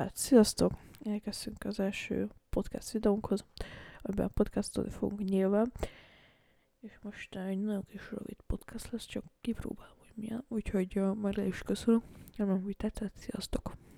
Tehát sziasztok! Elkezdtünk az első podcast videónkhoz, amiben podcastolni fogunk nyilván. És most egy nagyon kis rövid podcast lesz, csak kipróbálom, hogy milyen. Úgyhogy uh, már le is köszönöm. Remélem, hogy tetszett. Sziasztok!